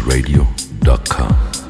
urbanradio.com.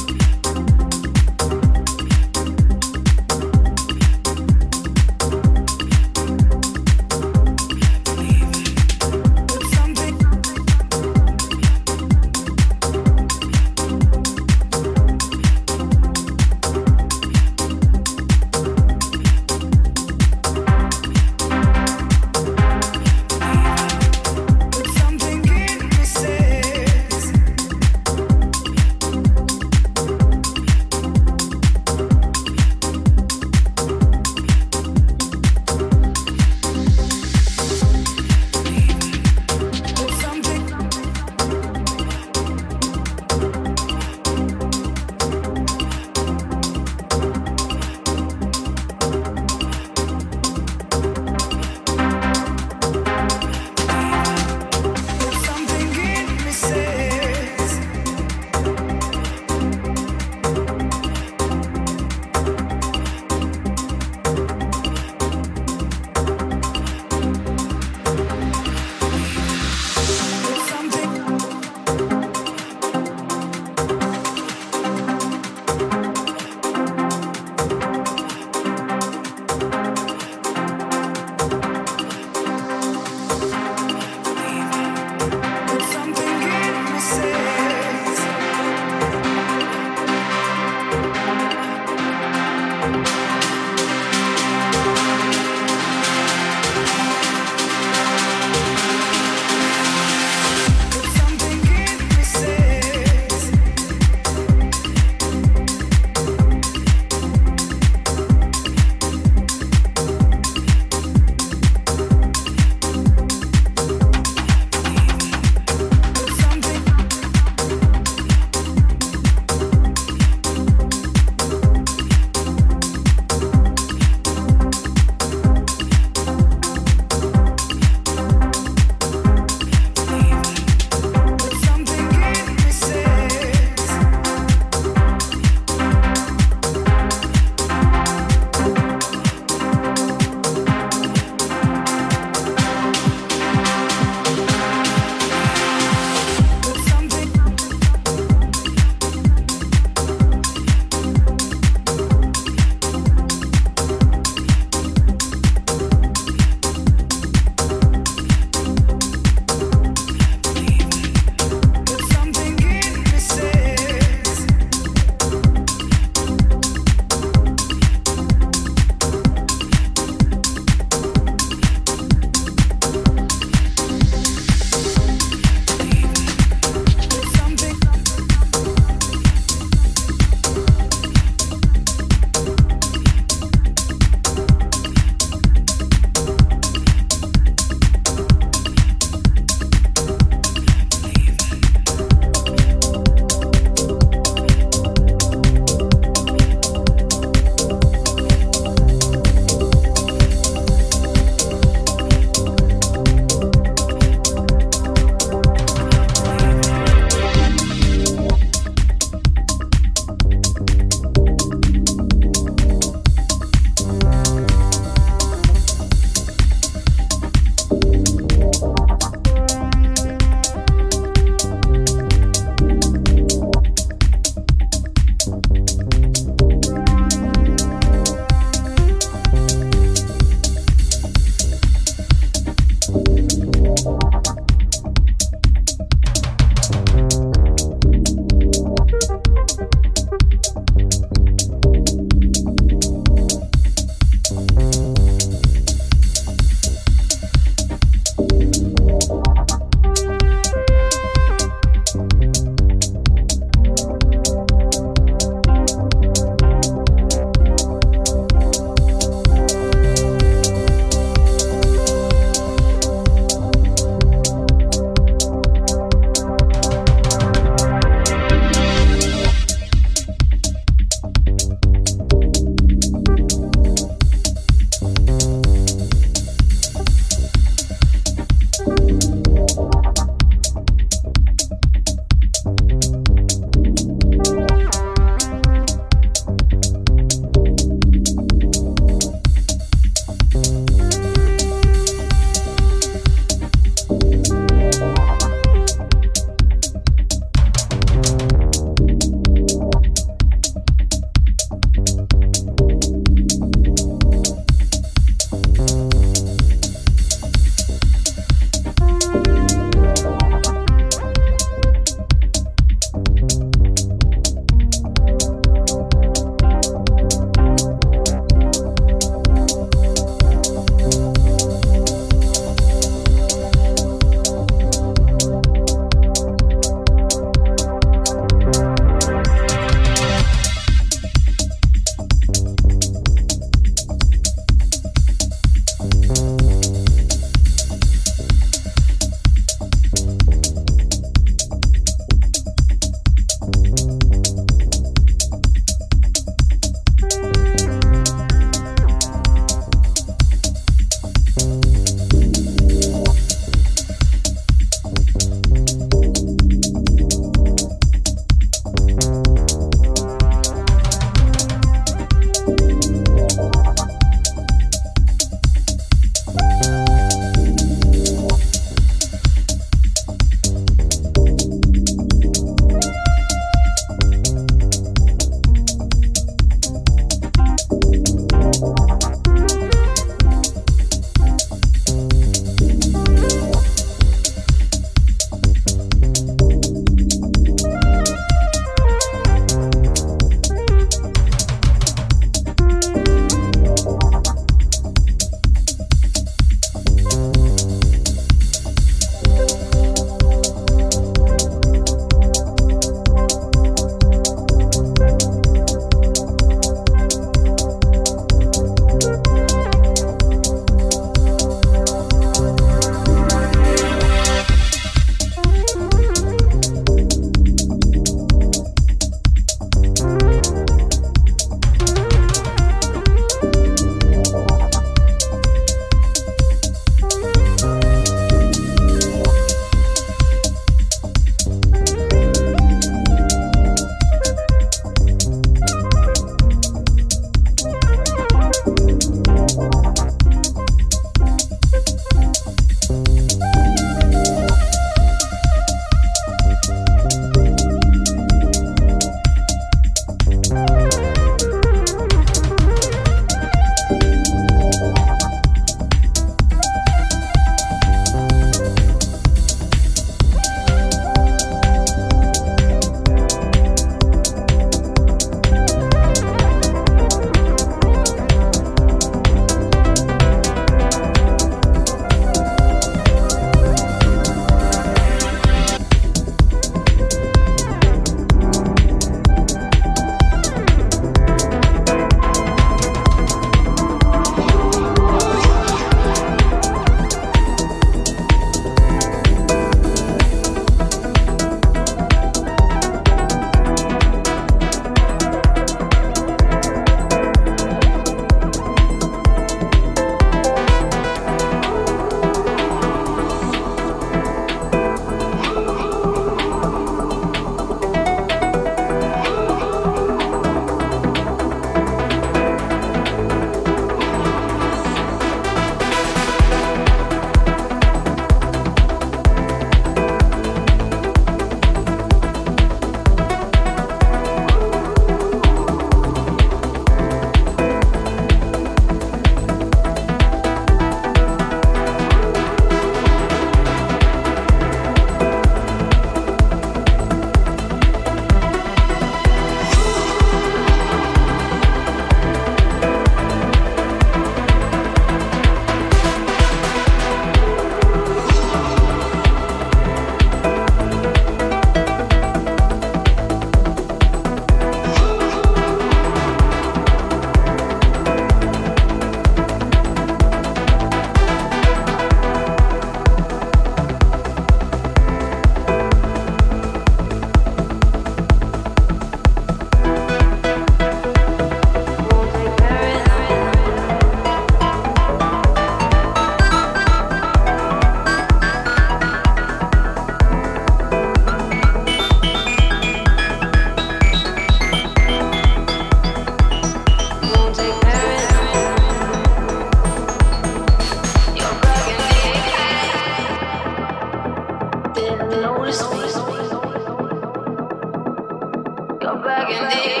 Go back and dig.